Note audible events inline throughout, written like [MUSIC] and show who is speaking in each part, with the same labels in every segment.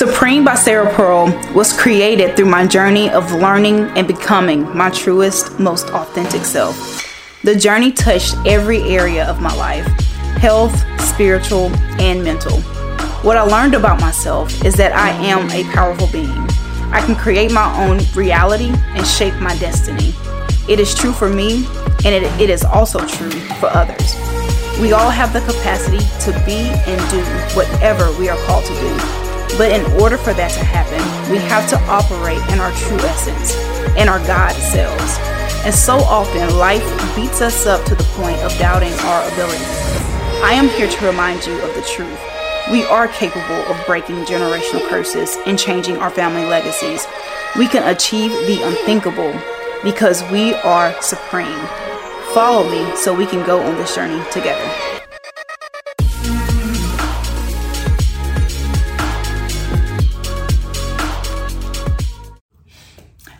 Speaker 1: Supreme by Sarah Pearl was created through my journey of learning and becoming my truest, most authentic self. The journey touched every area of my life health, spiritual, and mental. What I learned about myself is that I am a powerful being. I can create my own reality and shape my destiny. It is true for me, and it, it is also true for others. We all have the capacity to be and do whatever we are called to do. But in order for that to happen, we have to operate in our true essence, in our God selves. And so often, life beats us up to the point of doubting our abilities. I am here to remind you of the truth. We are capable of breaking generational curses and changing our family legacies. We can achieve the unthinkable because we are supreme. Follow me so we can go on this journey together.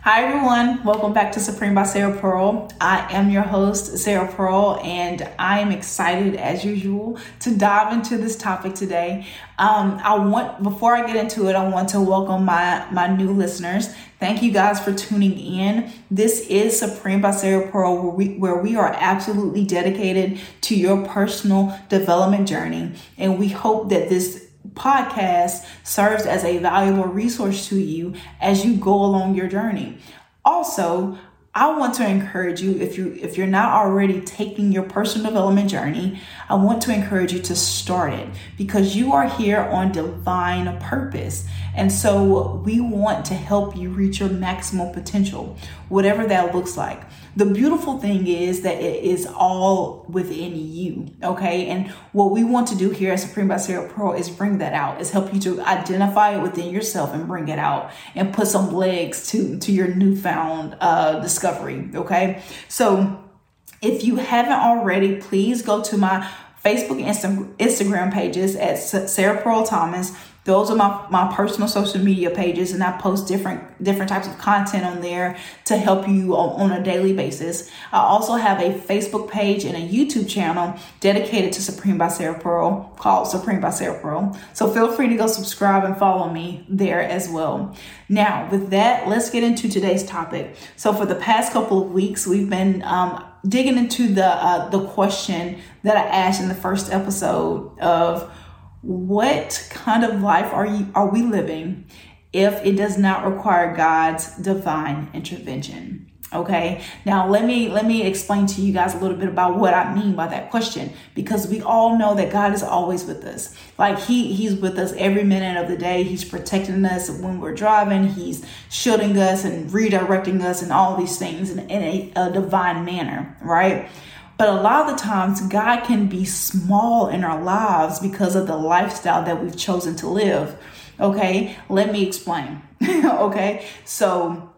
Speaker 1: Hi, everyone. Welcome back to Supreme by Sarah Pearl. I am your host, Sarah Pearl, and I am excited, as usual, to dive into this topic today. Um, I want, before I get into it, I want to welcome my, my new listeners. Thank you guys for tuning in. This is Supreme by Sarah Pearl, where we, where we are absolutely dedicated to your personal development journey. And we hope that this podcast serves as a valuable resource to you as you go along your journey. Also, I want to encourage you if you if you're not already taking your personal development journey, I want to encourage you to start it because you are here on divine purpose. And so we want to help you reach your maximum potential, whatever that looks like. The beautiful thing is that it is all within you okay? And what we want to do here at supreme by sarah pearl is bring that out. Is help you to identify it within yourself and bring it out and put some legs to to your newfound uh discovery okay? So if you haven't already please go to my facebook and instagram pages at sarah pearl thomas those are my, my personal social media pages and i post different different types of content on there to help you on, on, a daily basis. I also have a facebook page and a youtube channel dedicated to supreme by sarah pearl called supreme by sarah pearl. So feel free to go subscribe and follow me there as well. Now with that let's get into today's topic. So for the past couple of weeks we've been um, digging into the uh, the question that i asked in the first episode of what kind of life are you are we living if it does not require God's divine intervention? Okay. Now let me let me explain to you guys a little bit about what I mean by that question because we all know that God is always with us. Like he he's with us every minute of the day. He's protecting us when we're driving. He's shielding us and redirecting us and all these things in, in a, a divine manner, right? But a lot of the times, God can be small in our lives because of the lifestyle that we've chosen to live. Okay, let me explain. [LAUGHS] okay, so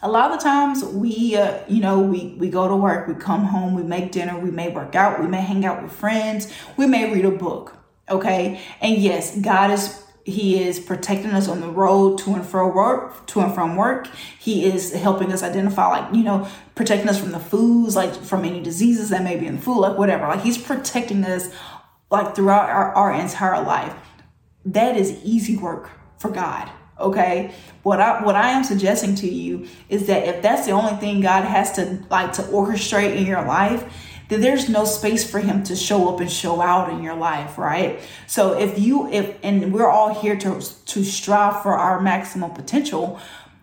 Speaker 1: a lot of the times we uh, you know we we go to work. We come home. We make dinner. We may work out. We may hang out with friends. We may read a book. Okay? And yes god is he is protecting us on the road to and fro work, to and from work. He is helping us identify, like, you know, protecting us from the foods, like from any diseases that may be in the food, like whatever. Like he's protecting us like throughout our, our entire life. That is easy work for God. Okay. What I what I am suggesting to you is that if that's the only thing God has to like to orchestrate in your life, then there's no space for him to show up and show out in your life, right? So if you if and we're all here to to strive for our maximum potential,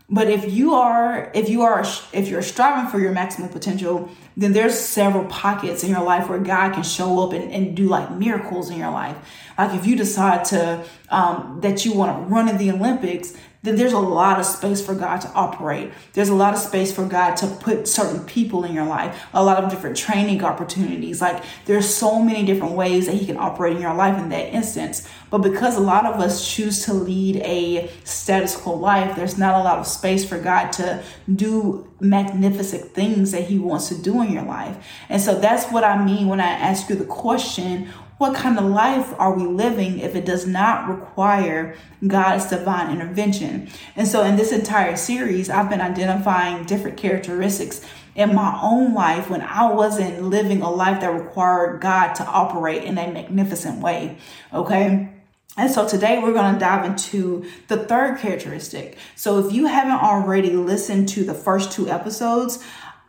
Speaker 1: but if you are if you are if you're striving for your maximum potential, then there's several pockets in your life where God can show up and, and do like miracles in your life. Like if you decide to um, that you want to run in the Olympics, then there's a lot of space for God to operate. There's a lot of space for God to put certain people in your life, a lot of different training opportunities. Like there's so many different ways that He can operate in your life in that instance. But because a lot of us choose to lead a status quo life, there's not a lot of space for God to do magnificent things that He wants to do in your life. And so that's what I mean when I ask you the question what kind of life are we living if it does not require God's divine intervention? And so, in this entire series, I've been identifying different characteristics in my own life when I wasn't living a life that required God to operate in a magnificent way. Okay. And so today we're going to dive into the third characteristic. So if you haven't already listened to the first two episodes,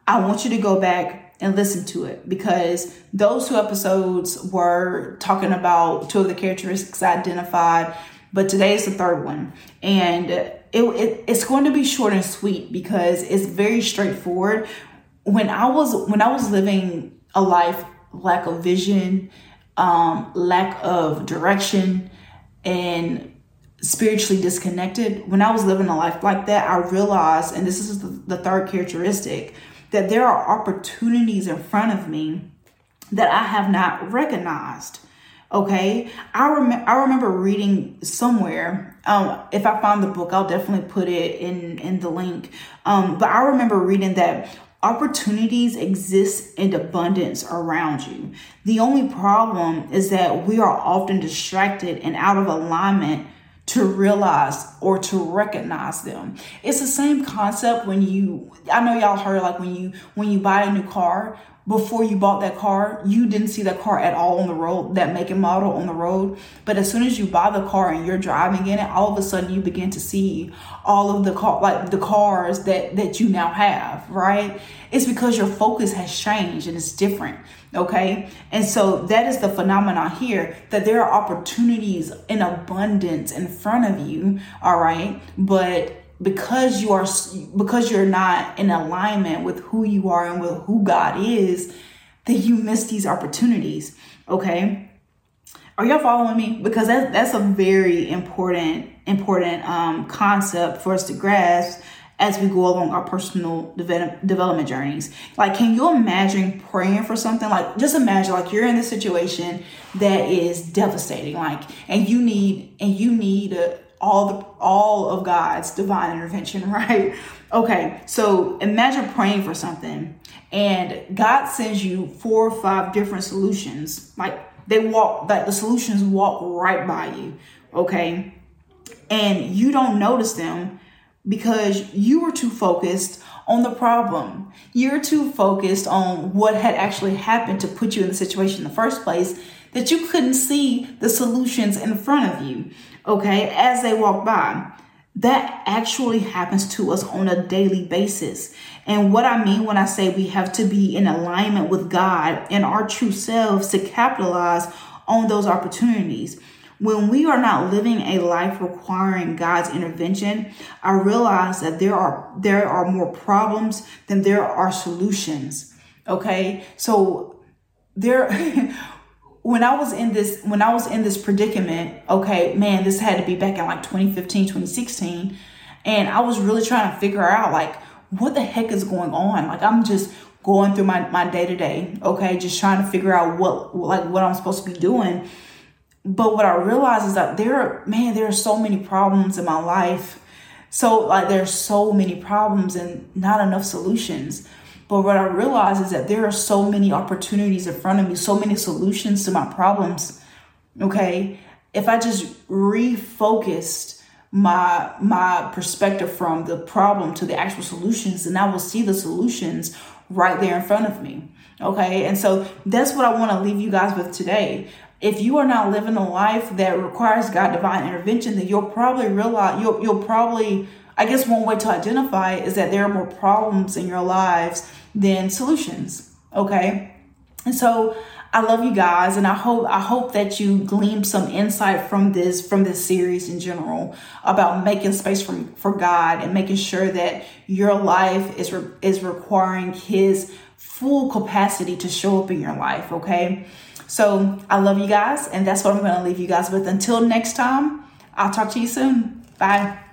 Speaker 1: I want you to go back and listen to it because those two episodes were talking about two of the characteristics I identified, but today is the third one. And it, it, it's going to be short and sweet because it's very straightforward. When I was when I was living a life lack of vision, um, lack of direction, and spiritually disconnected, when I was living a life like that, I realized, and this is the, the third characteristic, that there are opportunities in front of me that I have not recognized. Okay, I remember I remember reading somewhere. Um, if I find the book, I'll definitely put it in in the link. Um, but I remember reading that opportunities exist in abundance around you. The only problem is that we are often distracted and out of alignment to realize or to recognize them. It's the same concept when you I know y'all heard like when you when you buy a new car, before you bought that car, you didn't see that car at all on the road, that make and model on the road. But as soon as you buy the car and you're driving in it, all of a sudden you begin to see all of the car, like the cars that that you now have, right? It's because your focus has changed and it's different. Okay. And so that is the phenomenon here that there are opportunities in abundance in front of you. All right. But because you are because you're not in alignment with who you are and with who God is, that you miss these opportunities. Okay. Are y'all following me? Because that's that's a very important important um, concept for us to grasp as we go along our personal develop, development journeys. Like, can you imagine praying for something? Like, just imagine like you're in this situation that is devastating, like, and you need and you need a, all the all of God's divine intervention, [LAUGHS] right? Okay, so imagine praying for something and God sends you four or five different solutions. Like they walk like the solutions walk right by you, okay? And you don't notice them because you were too focused on the problem. You're too focused on what had actually happened to put you in the situation in the first place that you couldn't see the solutions in front of you okay, as they walk by. That actually happens to us on a daily basis. And what I mean when I say we have to be in alignment with God and our true selves to capitalize on those opportunities. When we are not living a life requiring God's intervention, I realize that there are there are more problems than there are solutions. Okay? So there [LAUGHS] when I was in this when I was in this predicament, okay, man, this had to be back in like 2015, 2016, and I was really trying to figure out like what the heck is going on? Like I'm just going through my my day to day, okay, just trying to figure out what like what I'm supposed to be doing. But what I realized is that there are man, there are so many problems in my life. So like there's so many problems and not enough solutions. But what I realize is that there are so many opportunities in front of me, so many solutions to my problems. Okay. If I just refocused my my perspective from the problem to the actual solutions, then I will see the solutions right there in front of me. Okay. And so that's what I want to leave you guys with today. If you are not living a life that requires God divine intervention, then you'll probably realize you'll you'll probably I guess one way to identify is that there are more problems in your lives than solutions. Okay. And so I love you guys and I hope I hope that you glean some insight from this from this series in general about making space for, for God and making sure that your life is re, is requiring his full capacity to show up in your life, okay? So, I love you guys and that's what I'm going to leave you guys with until next time. I'll talk to you soon. Bye.